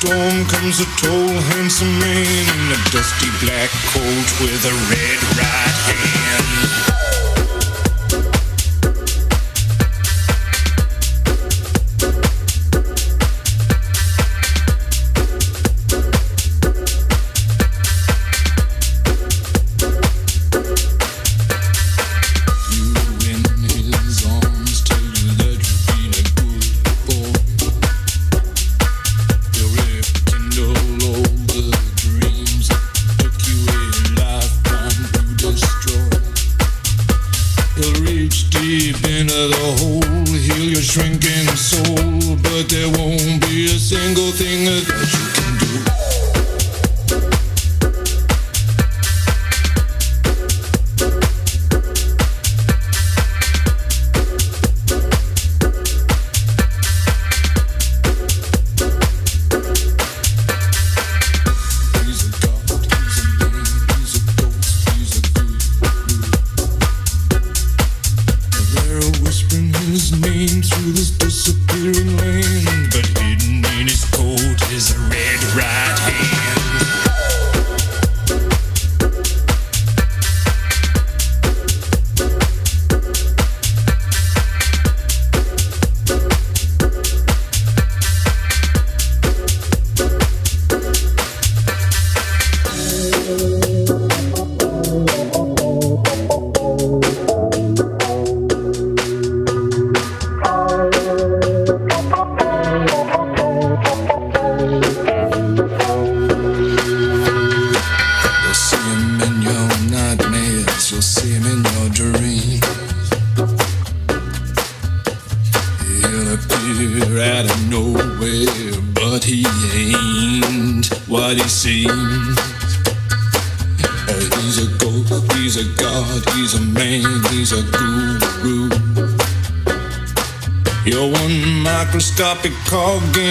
Storm comes a tall, handsome man in a dusty black coat with a red right hand.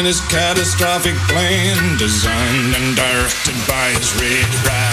His catastrophic plan, designed and directed by his red right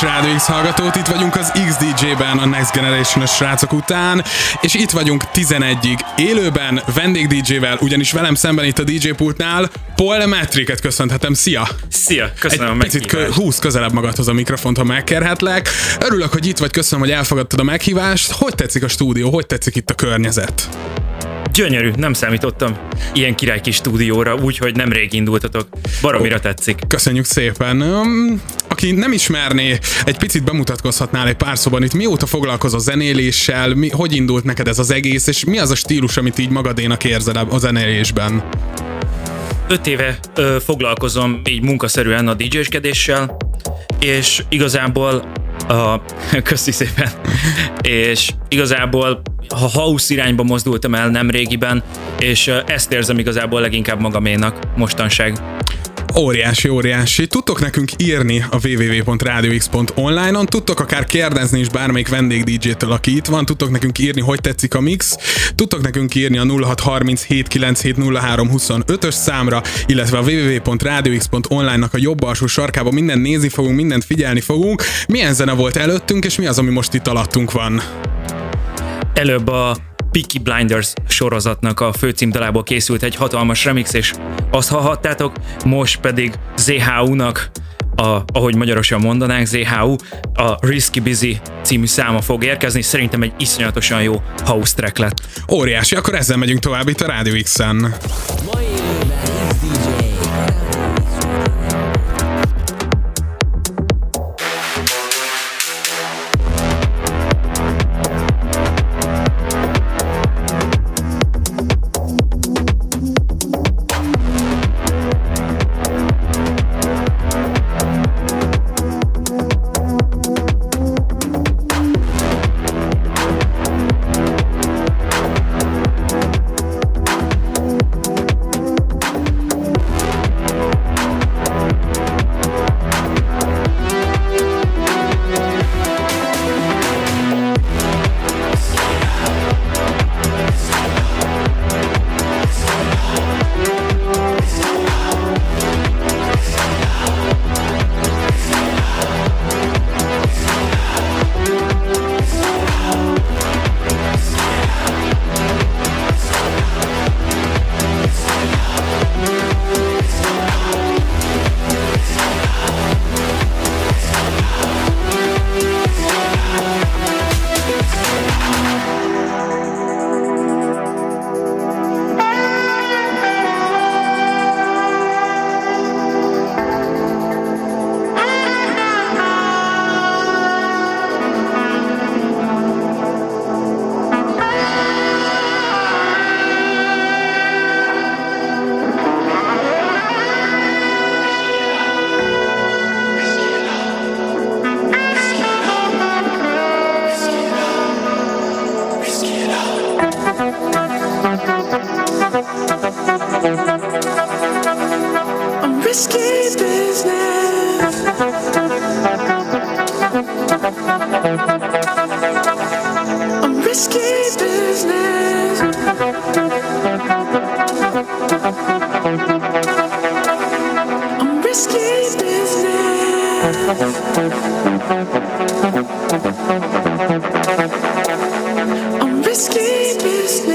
kedves Rádió X hallgatót, itt vagyunk az XDJ-ben a Next generation srácok után, és itt vagyunk 11-ig élőben, vendég DJ-vel, ugyanis velem szemben itt a DJ pultnál Paul Metriket köszönhetem, szia! Szia, köszönöm Egy a picit kö- húz közelebb magadhoz a mikrofont, ha megkerhetlek. Örülök, hogy itt vagy, köszönöm, hogy elfogadtad a meghívást. Hogy tetszik a stúdió, hogy tetszik itt a környezet? Gyönyörű, nem számítottam ilyen király kis stúdióra, úgyhogy nemrég indultatok. Baromira oh, tetszik. Köszönjük szépen. Um, aki nem ismerné, egy picit bemutatkozhatnál egy pár szóban itt, mióta foglalkozol zenéléssel, mi, hogy indult neked ez az egész, és mi az a stílus, amit így magadénak érzed a zenélésben? Öt éve ö, foglalkozom így munkaszerűen a DJ-skedéssel, és igazából a, köszi szépen. és igazából ha house irányba mozdultam el nem régiben, és ezt érzem igazából leginkább magaménak mostanság. Óriási, óriási. Tudtok nekünk írni a www.radiox.online-on, tudtok akár kérdezni is bármelyik vendég DJ-től, aki itt van, tudtok nekünk írni, hogy tetszik a mix, tudtok nekünk írni a 0637970325-ös számra, illetve a www.radiox.online-nak a jobb alsó sarkába mindent nézni fogunk, mindent figyelni fogunk. Milyen zene volt előttünk, és mi az, ami most itt alattunk van? Előbb a Peaky Blinders sorozatnak a főcímdalából készült egy hatalmas remix, és azt hallhattátok, most pedig ZHU-nak a, ahogy magyarosan mondanánk, ZHU, a Risky Busy című száma fog érkezni, szerintem egy iszonyatosan jó house track lett. Óriási, akkor ezzel megyünk tovább itt a Radio X-en. Mai risky business.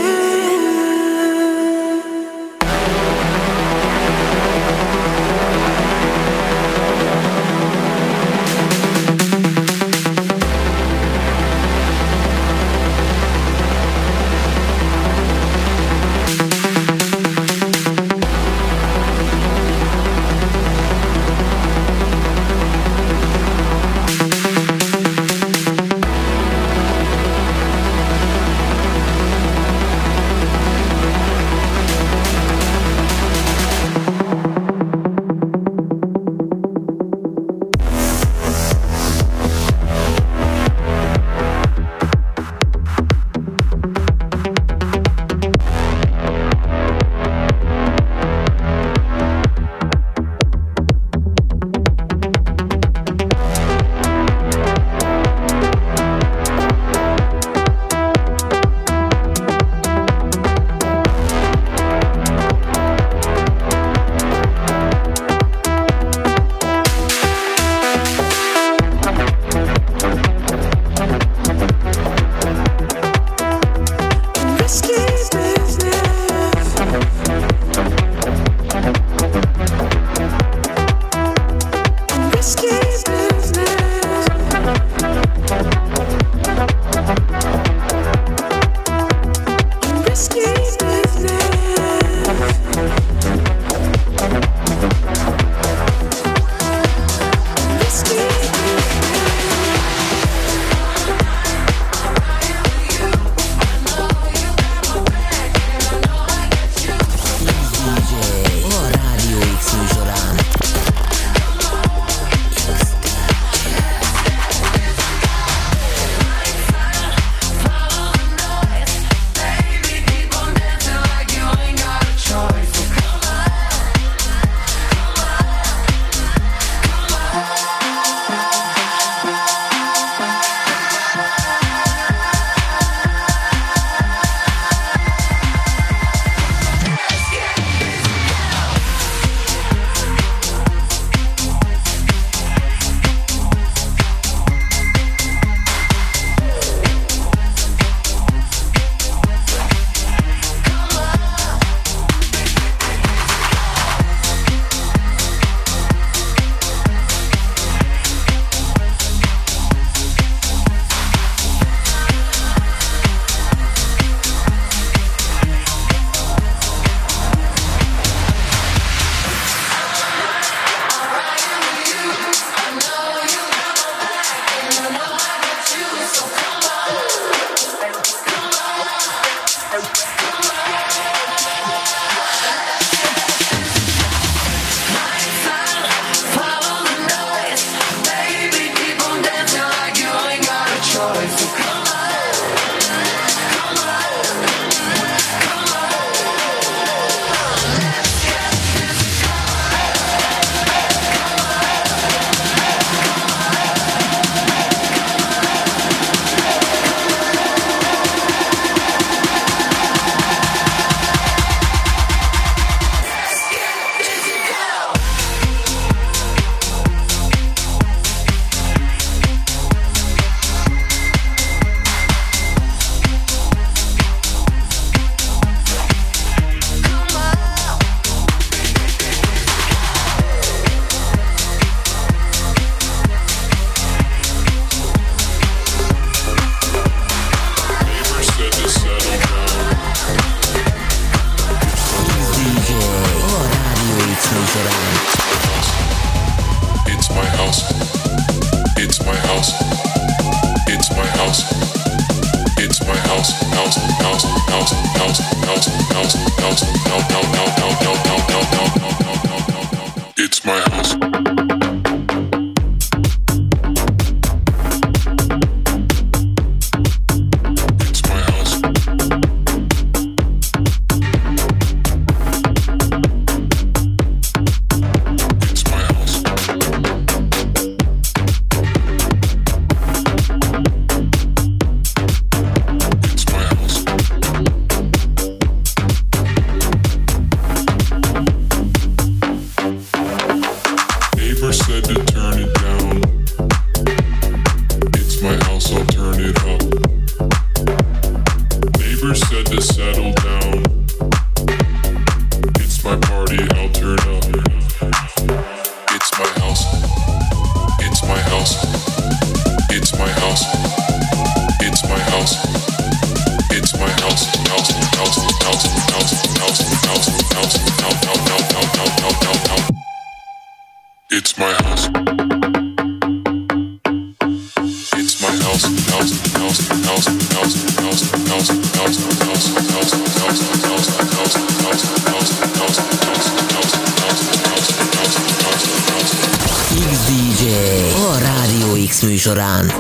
Műsorán.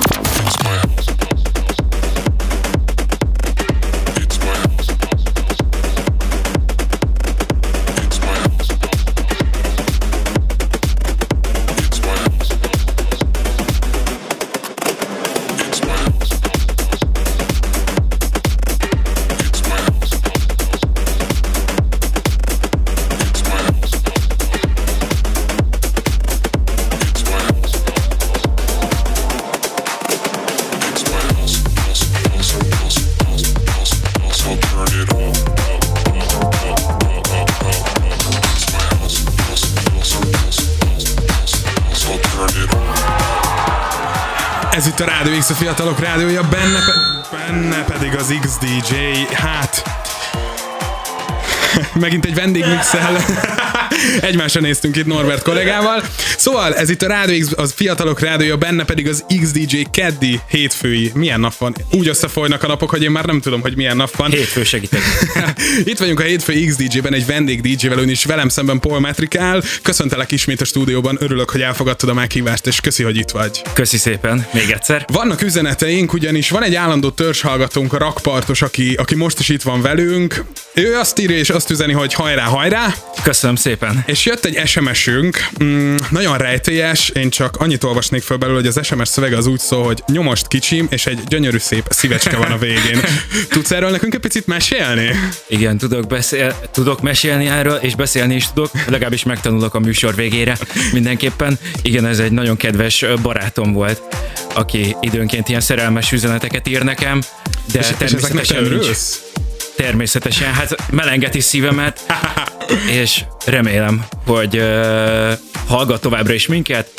Itt a Rádió X, a fiatalok rádiója, benne, pe- benne pedig az XDJ. Hát, megint egy vendégmixel. Egymásra néztünk itt Norbert kollégával. Szóval ez itt a Rádió X, az fiatalok rádiója, benne pedig az XDJ keddi hétfői. Milyen nap van? Úgy összefolynak a napok, hogy én már nem tudom, hogy milyen nap van. Hétfő segítek. Itt vagyunk a hétfő XDJ-ben, egy vendég DJ-vel, ön is velem szemben Paul Metrikál. Köszöntelek ismét a stúdióban, örülök, hogy elfogadtad a meghívást, és köszi, hogy itt vagy. Köszi szépen, még egyszer. Vannak üzeneteink, ugyanis van egy állandó törzshallgatónk, a rakpartos, aki, aki most is itt van velünk. Ő azt írja és azt üzeni, hogy hajrá, hajrá, Köszönöm szépen. és jött egy SMS-ünk, mm, nagyon rejtélyes, én csak annyit olvasnék föl belőle, hogy az SMS szövege az úgy szól, hogy nyomost kicsim, és egy gyönyörű szép szívecske van a végén. Tudsz erről nekünk egy picit mesélni? Igen, tudok, beszél, tudok mesélni erről, és beszélni is tudok, legalábbis megtanulok a műsor végére mindenképpen. Igen, ez egy nagyon kedves barátom volt, aki időnként ilyen szerelmes üzeneteket ír nekem, de És, és természetesen nincs. örülsz? Természetesen, hát melengeti szívemet, és remélem, hogy hallgat továbbra is minket.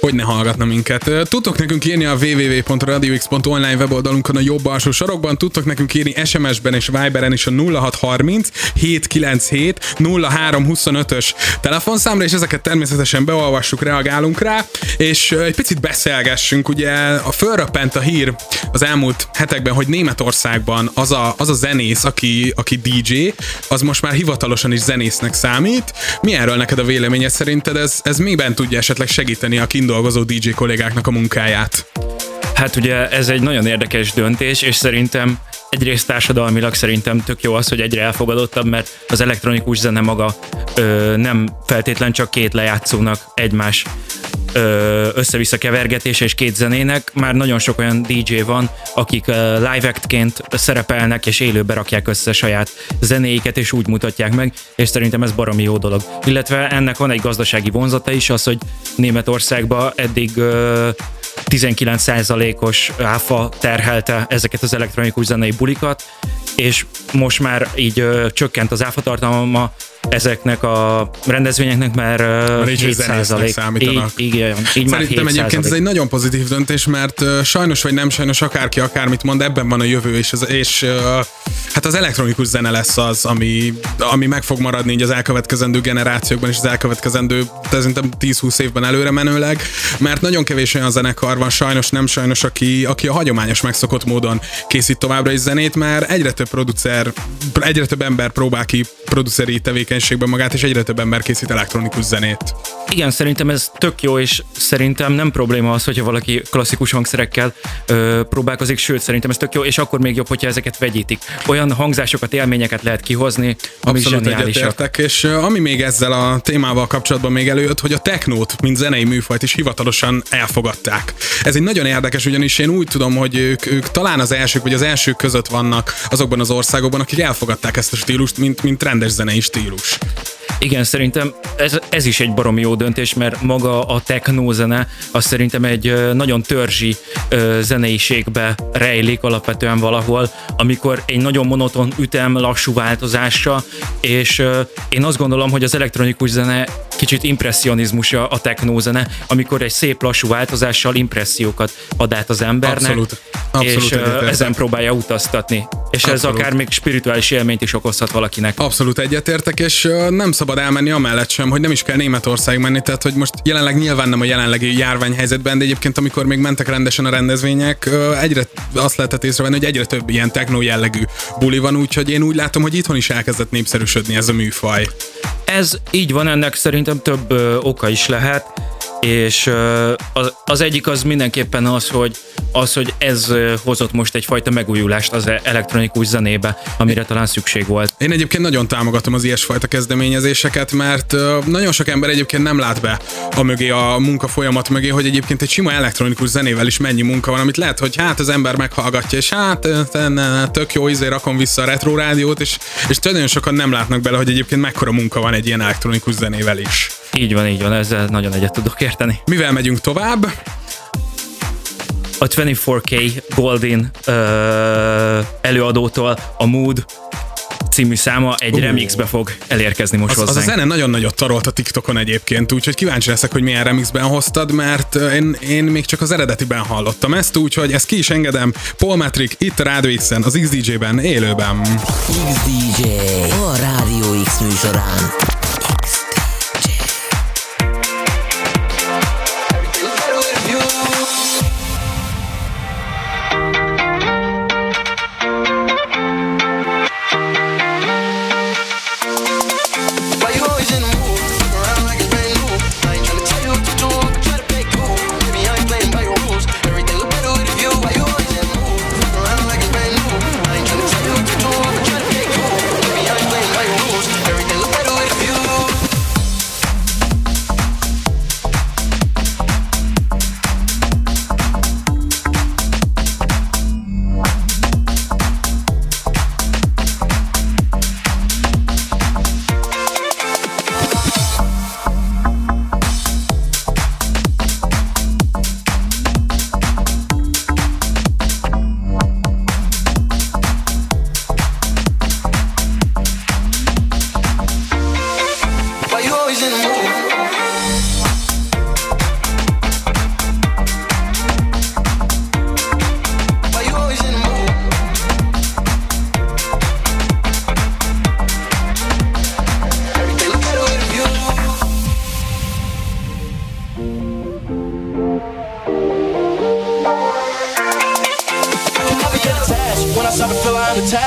hogy ne hallgatna minket. Tudtok nekünk írni a www.radiox.online weboldalunkon a jobb alsó sarokban, tudtok nekünk írni SMS-ben és Viberen is a 0630 797 0325-ös telefonszámra, és ezeket természetesen beolvassuk, reagálunk rá, és egy picit beszélgessünk. Ugye a fölröppent a hír az elmúlt hetekben, hogy Németországban az a, az a zenész, aki, aki DJ, az most már hivatalosan is zenésznek számít. Mi erről neked a véleményed szerinted? Ez, ez miben tudja esetleg segíteni a kindolgozó DJ kollégáknak a munkáját? Hát ugye ez egy nagyon érdekes döntés, és szerintem egyrészt társadalmilag szerintem tök jó az, hogy egyre elfogadottabb, mert az elektronikus zene maga ö, nem feltétlen csak két lejátszónak egymás össze-vissza kevergetése és két zenének. Már nagyon sok olyan DJ van, akik live actként szerepelnek és élőbe rakják össze saját zenéiket és úgy mutatják meg, és szerintem ez baromi jó dolog. Illetve ennek van egy gazdasági vonzata is, az, hogy Németországban eddig 19%-os áfa terhelte ezeket az elektronikus zenei bulikat, és most már így ö, csökkent az áfa tartalma, ezeknek a rendezvényeknek már uh, így, hogy 7 zenésznek százalék. számítanak. Így, így már 7 Szerintem egyébként ez egy nagyon pozitív döntés, mert sajnos vagy nem sajnos akárki akármit mond, ebben van a jövő, és, az, és hát az elektronikus zene lesz az, ami, ami meg fog maradni így az elkövetkezendő generációkban, és az elkövetkezendő szerintem 10-20 évben előre menőleg, mert nagyon kevés olyan zenekar van, sajnos nem sajnos, aki, aki a hagyományos megszokott módon készít továbbra is zenét, mert egyre több producer, egyre több ember próbál ki produceri tevékenységben magát, és egyre több ember készít elektronikus zenét. Igen, szerintem ez tök jó, és szerintem nem probléma az, hogyha valaki klasszikus hangszerekkel ö, próbálkozik, sőt, szerintem ez tök jó, és akkor még jobb, hogyha ezeket vegyítik. Olyan hangzásokat, élményeket lehet kihozni, ami Abszolút egyetértek, és ami még ezzel a témával kapcsolatban még előjött, hogy a technót, mint zenei műfajt is hivatalosan elfogadták. Ez egy nagyon érdekes, ugyanis én úgy tudom, hogy ők, ők talán az elsők, vagy az elsők között vannak azokban az országokban, akik elfogadták ezt a stílust, mint, mint rendes zenei stílus. Igen, szerintem ez, ez is egy baromi jó döntés, mert maga a technózene az szerintem egy nagyon törzsi zeneiségbe rejlik alapvetően valahol, amikor egy nagyon monoton ütem, lassú változása, és én azt gondolom, hogy az elektronikus zene kicsit impressionizmusa a technózene, amikor egy szép lassú változással impressziókat ad át az embernek, Abszolút. Abszolút és egyetértek. ezen próbálja utaztatni. És ez Abszolút. akár még spirituális élményt is okozhat valakinek. Abszolút egyetértek, és nem szabad elmenni amellett sem, hogy nem is kell Németország menni, tehát hogy most jelenleg nyilván nem a jelenlegi járványhelyzetben, de egyébként amikor még mentek rendesen a rendezvények, egyre azt lehetett észrevenni, hogy egyre több ilyen techno jellegű buli van, úgyhogy én úgy látom, hogy itthon is elkezdett népszerűsödni ez a műfaj. Ez így van, ennek szerintem több ö, oka is lehet, és az, egyik az mindenképpen az, hogy az, hogy ez hozott most egyfajta megújulást az elektronikus zenébe, amire talán szükség volt. Én egyébként nagyon támogatom az ilyesfajta kezdeményezéseket, mert nagyon sok ember egyébként nem lát be a mögé, a munka folyamat mögé, hogy egyébként egy sima elektronikus zenével is mennyi munka van, amit lehet, hogy hát az ember meghallgatja, és hát tök jó, izé rakom vissza a retro rádiót, és, és nagyon sokan nem látnak bele, hogy egyébként mekkora munka van egy ilyen elektronikus zenével is. Így van, így van, ezzel nagyon egyet tudok érteni. Mivel megyünk tovább? A 24K Goldin ö, előadótól a Mood című száma egy remixbe fog elérkezni most Az, az a hozzánk. zene nagyon nagyot tarolt a TikTokon egyébként, úgyhogy kíváncsi leszek, hogy milyen remixben hoztad, mert én, én még csak az eredetiben hallottam ezt, úgyhogy ezt ki is engedem. Paul Metric itt a Radio X-en, az XDJ-ben, élőben. XDJ a Rádió X műsorán.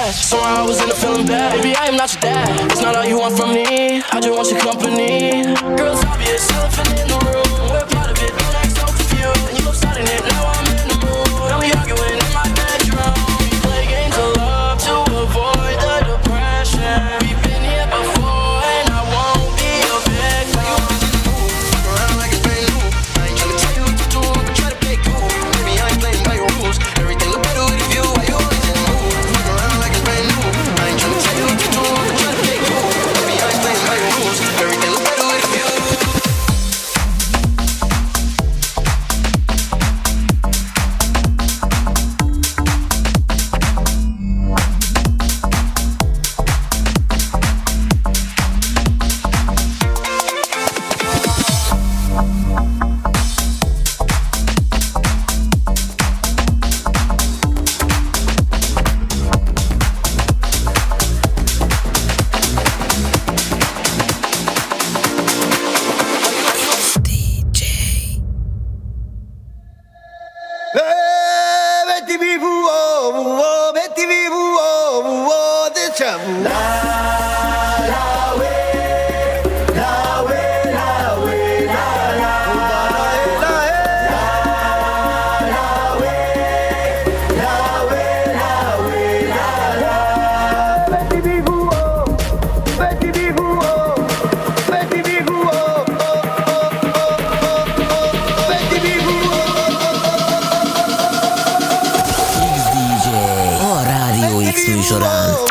Unattached, somehow I was in a feeling bad. Baby, I am not your dad. It's not all you want from me. I just want your company. Girl, it's obvious, elephant in the room. Estoy llorando.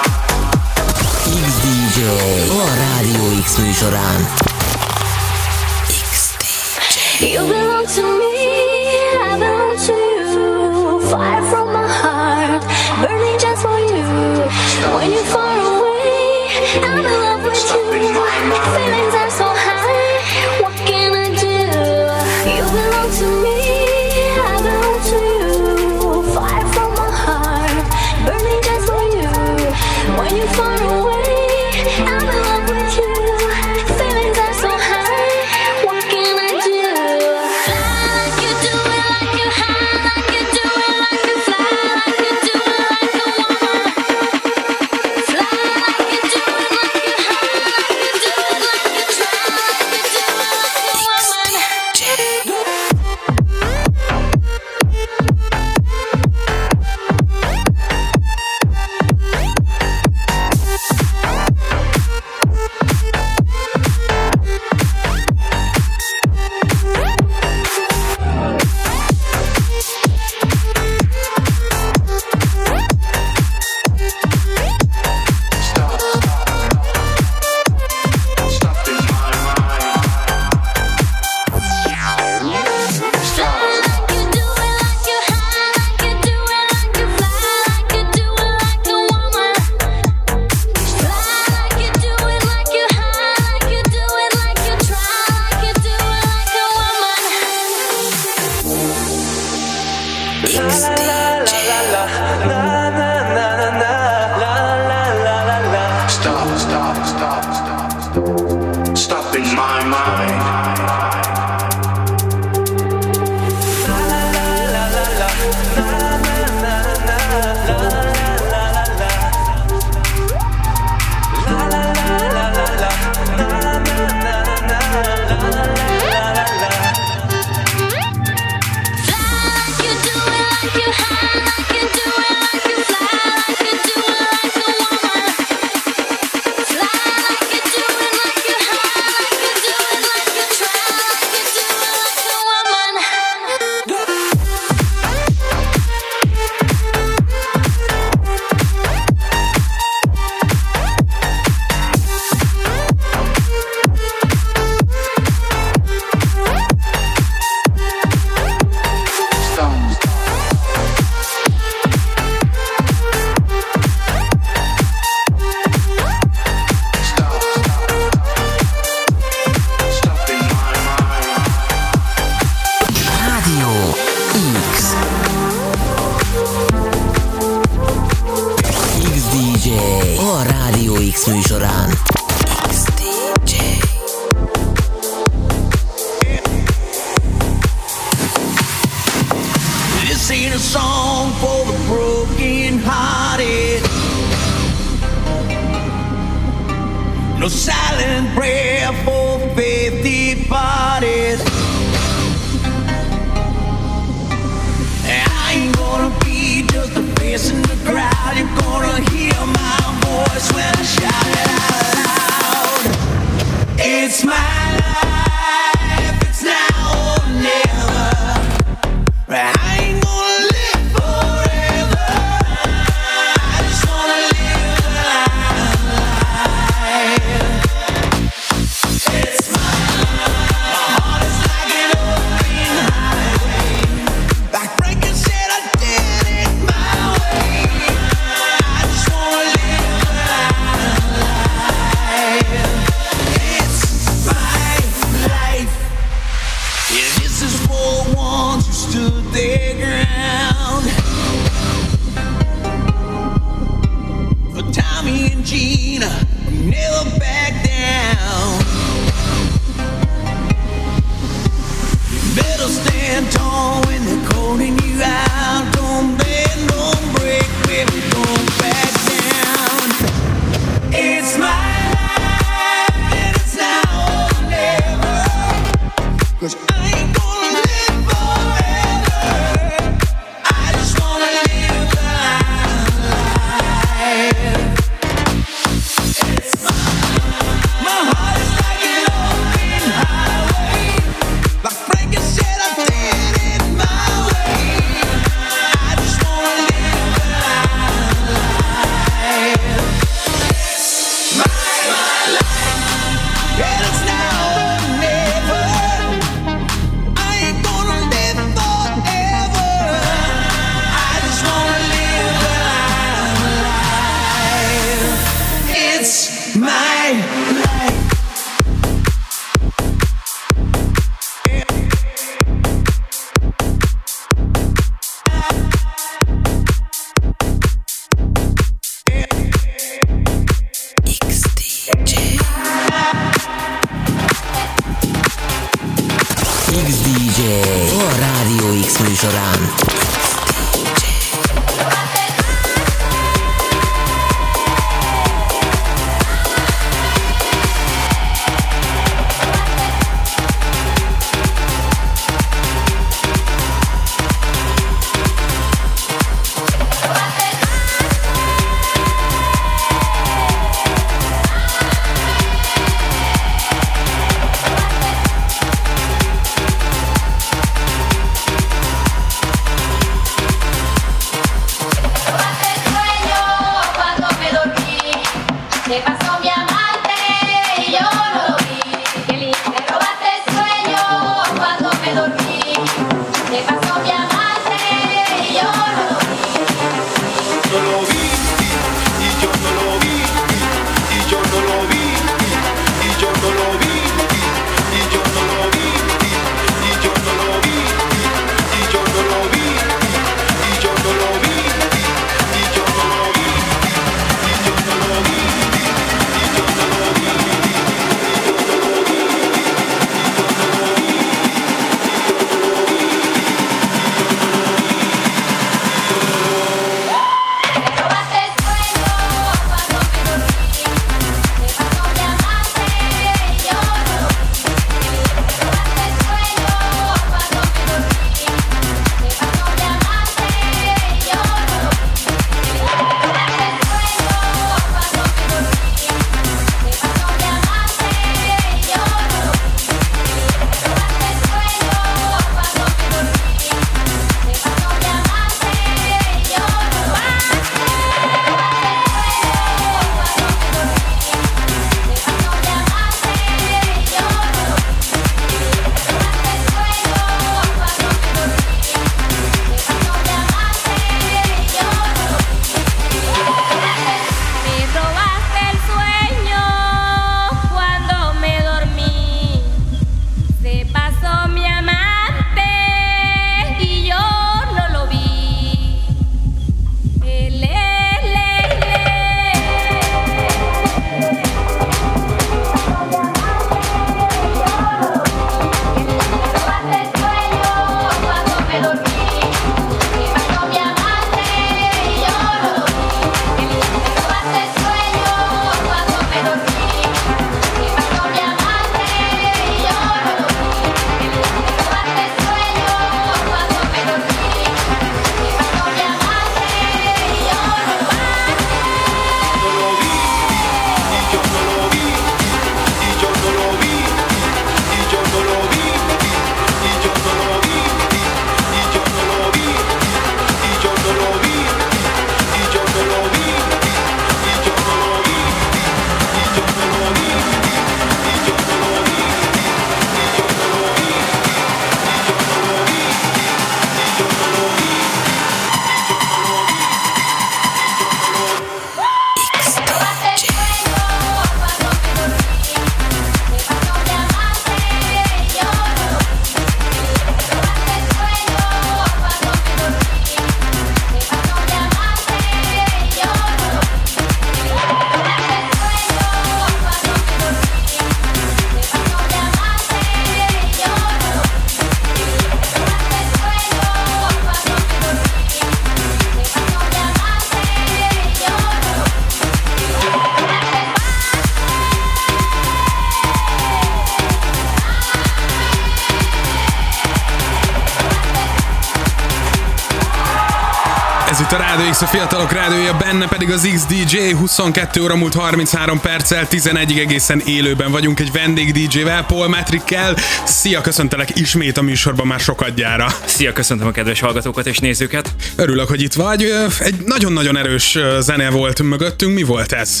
fiatalok rádője, benne pedig az XDJ, 22 óra múlt 33 perccel, 11 egészen élőben vagyunk egy vendég DJ-vel, Paul Metrikkel. Szia, köszöntelek ismét a műsorban már sokadjára. Szia, köszöntöm a kedves hallgatókat és nézőket. Örülök, hogy itt vagy. Egy nagyon-nagyon erős zene volt mögöttünk, mi volt ez?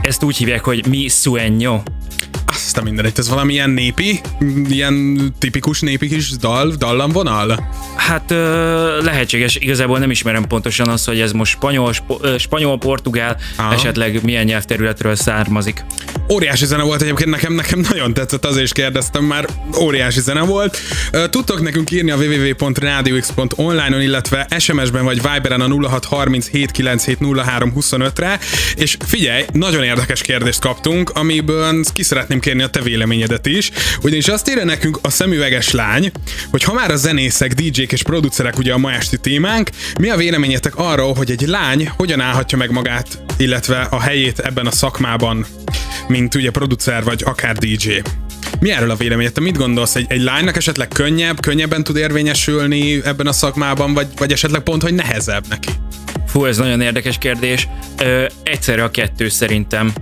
Ezt úgy hívják, hogy mi sueño. Azt a mindenit, ez valami ilyen népi, ilyen tipikus népi kis dal, dallamvonal? Hát lehetséges, igazából nem ismerem pontosan azt, hogy ez most spanyol, spanyol portugál, Aha. esetleg milyen nyelvterületről származik. Óriási zene volt egyébként, nekem, nekem nagyon tetszett, azért is kérdeztem már, óriási zene volt. Tudtok nekünk írni a www.radiox.online-on, illetve SMS-ben vagy Viberen a 063079702325-re, és figyelj, nagyon érdekes kérdést kaptunk, amiből ki szeretném kérni a te véleményedet is, ugyanis azt írja nekünk a szemüveges lány, hogy ha már a zenészek, DJ-k és producerek ugye a ma esti témánk, mi a véleményetek arról, hogy egy lány hogyan állhatja meg magát, illetve a helyét ebben a szakmában, mint ugye producer vagy akár DJ. Mi erről a véleményed? Te mit gondolsz? Egy, egy lánynak esetleg könnyebb, könnyebben tud érvényesülni ebben a szakmában, vagy, vagy esetleg pont, hogy nehezebb neki? Fú, ez nagyon érdekes kérdés. Ö, egyszerre a kettő szerintem.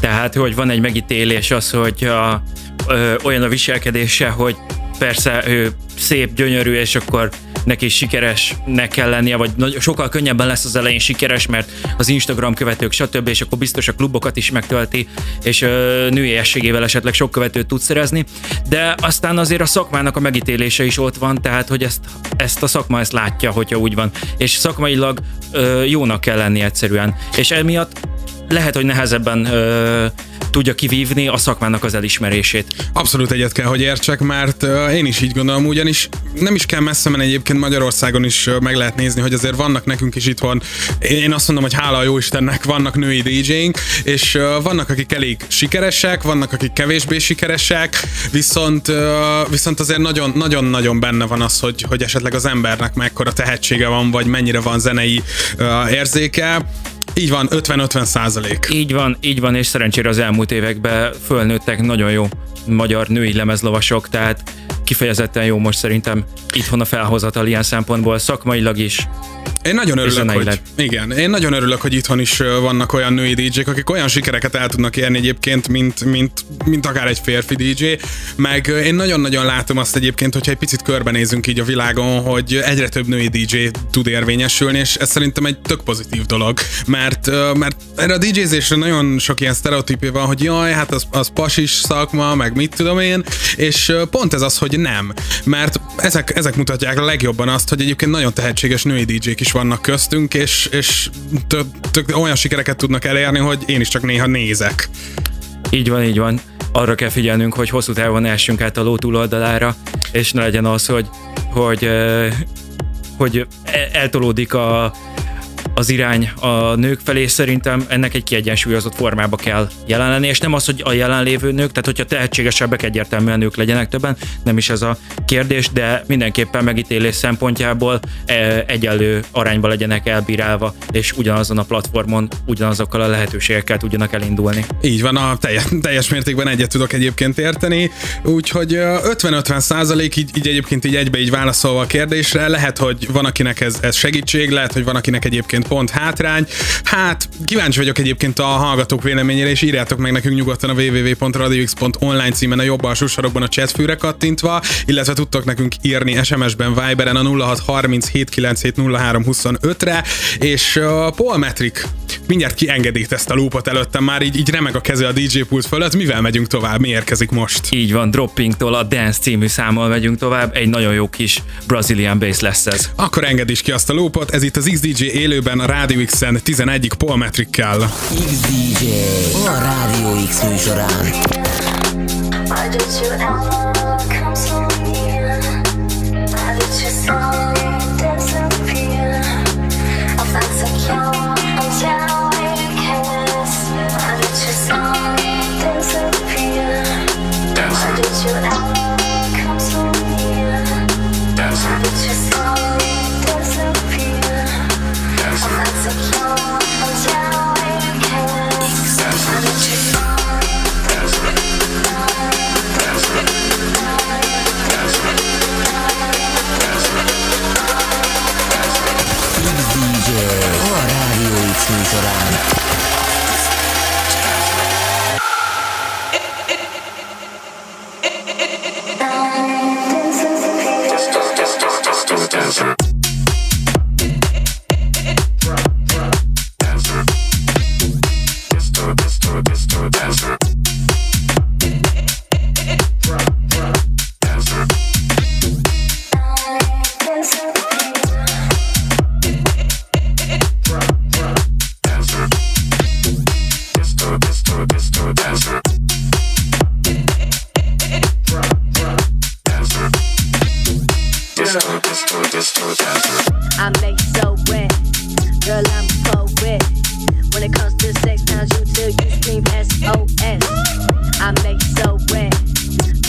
Tehát, hogy van egy megítélés az, hogy a, ö, olyan a viselkedése, hogy persze ő szép, gyönyörű, és akkor neki sikeresnek kell lennie, vagy sokkal könnyebben lesz az elején sikeres, mert az Instagram követők, stb., és akkor biztos a klubokat is megtölti, és ö, nőiességével esetleg sok követőt tud szerezni, de aztán azért a szakmának a megítélése is ott van, tehát hogy ezt, ezt a szakma ezt látja, hogyha úgy van, és szakmailag ö, jónak kell lenni egyszerűen, és emiatt lehet, hogy nehezebben ö, tudja kivívni a szakmának az elismerését. Abszolút egyet kell, hogy értsek, mert én is így gondolom, ugyanis nem is kell messze menni egyébként Magyarországon is meg lehet nézni, hogy azért vannak nekünk is itthon, én azt mondom, hogy hála a jó Istennek vannak női DJ-nk, és vannak, akik elég sikeresek, vannak, akik kevésbé sikeresek, viszont, viszont azért nagyon- nagyon-nagyon benne van az, hogy, hogy esetleg az embernek mekkora tehetsége van, vagy mennyire van zenei érzéke. Így van, 50-50 százalék. Így van, így van, és szerencsére az elmúlt években fölnőttek nagyon jó magyar női lemezlovasok, tehát kifejezetten jó most szerintem itthon a felhozatal ilyen szempontból, szakmailag is. Én nagyon örülök, hogy, igen, én nagyon örülök, hogy itthon is vannak olyan női DJ-k, akik olyan sikereket el tudnak érni egyébként, mint, mint, mint akár egy férfi DJ, meg én nagyon-nagyon látom azt egyébként, hogyha egy picit körbenézünk így a világon, hogy egyre több női DJ tud érvényesülni, és ez szerintem egy tök pozitív dolog, mert, mert erre a DJ-zésre nagyon sok ilyen sztereotípia van, hogy jaj, hát az, az pasis szakma, meg mit tudom én, és pont ez az, hogy nem, mert ezek, ezek mutatják legjobban azt, hogy egyébként nagyon tehetséges női DJ-k is vannak köztünk, és, és tök, tök olyan sikereket tudnak elérni, hogy én is csak néha nézek. Így van, így van. Arra kell figyelnünk, hogy hosszú távon essünk át a ló túloldalára, és ne legyen az, hogy, hogy, hogy e- eltolódik a, az irány a nők felé, szerintem ennek egy kiegyensúlyozott formába kell jelen lenni, és nem az, hogy a jelenlévő nők, tehát hogyha tehetségesebbek egyértelműen nők legyenek többen, nem is ez a kérdés, de mindenképpen megítélés szempontjából e, egyenlő arányba legyenek elbírálva, és ugyanazon a platformon ugyanazokkal a lehetőségekkel tudjanak elindulni. Így van, a teljes, teljes mértékben egyet tudok egyébként érteni, úgyhogy ö, 50-50 százalék, így, így egyébként így egybe így válaszolva a kérdésre, lehet, hogy van akinek ez, ez segítség, lehet, hogy van akinek egyébként pont hátrány. Hát, kíváncsi vagyok egyébként a hallgatók véleményére, és írjátok meg nekünk nyugodtan a www.radiox.online címen a jobb alsó sarokban a chatfűre kattintva, illetve tudtok nekünk írni SMS-ben, Viberen a 063079702325-re, és uh, Paul Metric mindjárt kiengedít ezt a loopot előttem, már így, így remeg a keze a DJ pult fölött, mivel megyünk tovább, mi érkezik most? Így van, Droppingtól a Dance című számmal megyünk tovább, egy nagyon jó kis Brazilian bass lesz ez. Akkor engedd is ki azt a loopot, ez itt az XDJ élőben a Radio X-en 11 Paul. XDJ a Rádió X műsorán. Why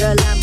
Girl, I'm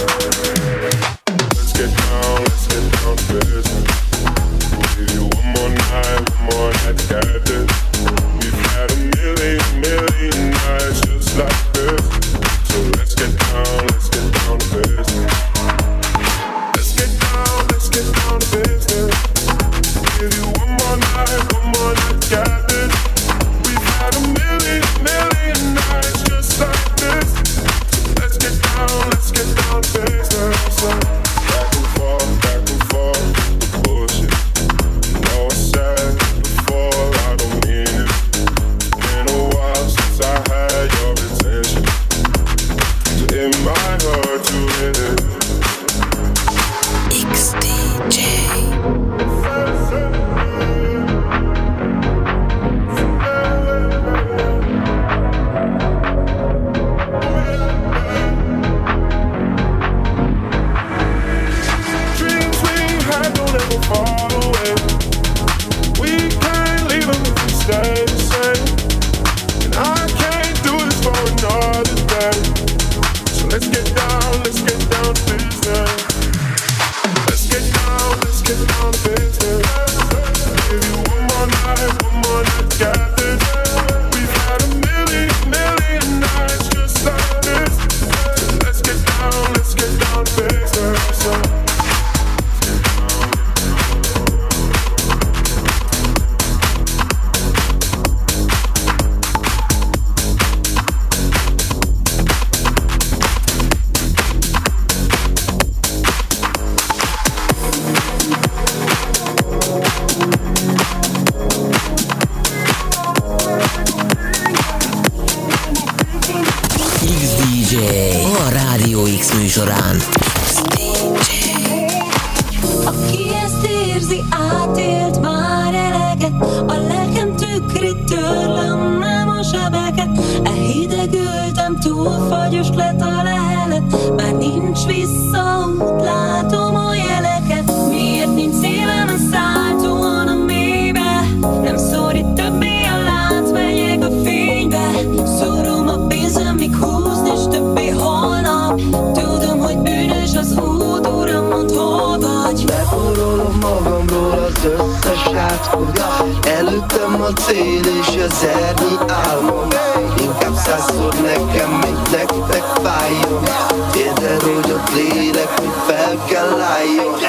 تروج تطيلك من فمك العيون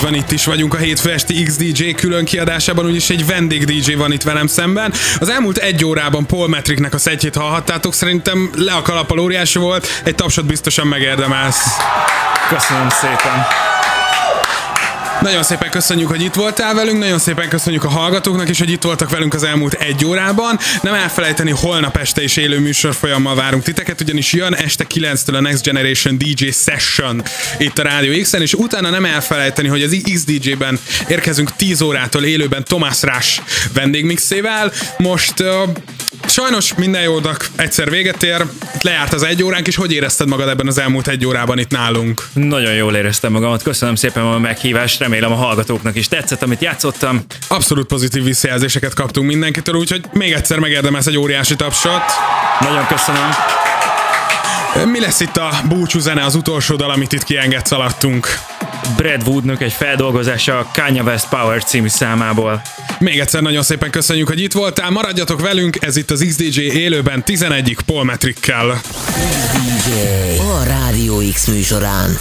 Így van, itt is vagyunk a hétfő esti XDJ külön kiadásában, úgyis egy vendég DJ van itt velem szemben. Az elmúlt egy órában Paul Metricnek a szetjét hallhattátok, szerintem le a kalappal óriási volt, egy tapsot biztosan megérdemelsz. Köszönöm szépen. Nagyon szépen köszönjük, hogy itt voltál velünk, nagyon szépen köszönjük a hallgatóknak is, hogy itt voltak velünk az elmúlt egy órában. Nem elfelejteni, holnap este is élő műsorfolyammal várunk titeket, ugyanis jön este 9-től a Next Generation DJ Session itt a Rádió X-en, és utána nem elfelejteni, hogy az XDJ-ben érkezünk 10 órától élőben Thomas Rush vendégmixével. Most uh, sajnos minden jónak egyszer véget ér, lejárt az egy óránk, és hogy érezted magad ebben az elmúlt egy órában itt nálunk? Nagyon jól éreztem magamat, köszönöm szépen a meghívást, remélem a hallgatóknak is tetszett, amit játszottam. Abszolút pozitív visszajelzéseket kaptunk mindenkitől, úgyhogy még egyszer megérdemelsz egy óriási tapsot. Nagyon köszönöm. Mi lesz itt a búcsú zene, az utolsó dal, amit itt kiengedsz alattunk? Brad Woodnak egy feldolgozása a Kanye West Power című számából. Még egyszer nagyon szépen köszönjük, hogy itt voltál, maradjatok velünk, ez itt az XDJ élőben 11 Paul Metrikkel. XDJ a Rádió X műsorán.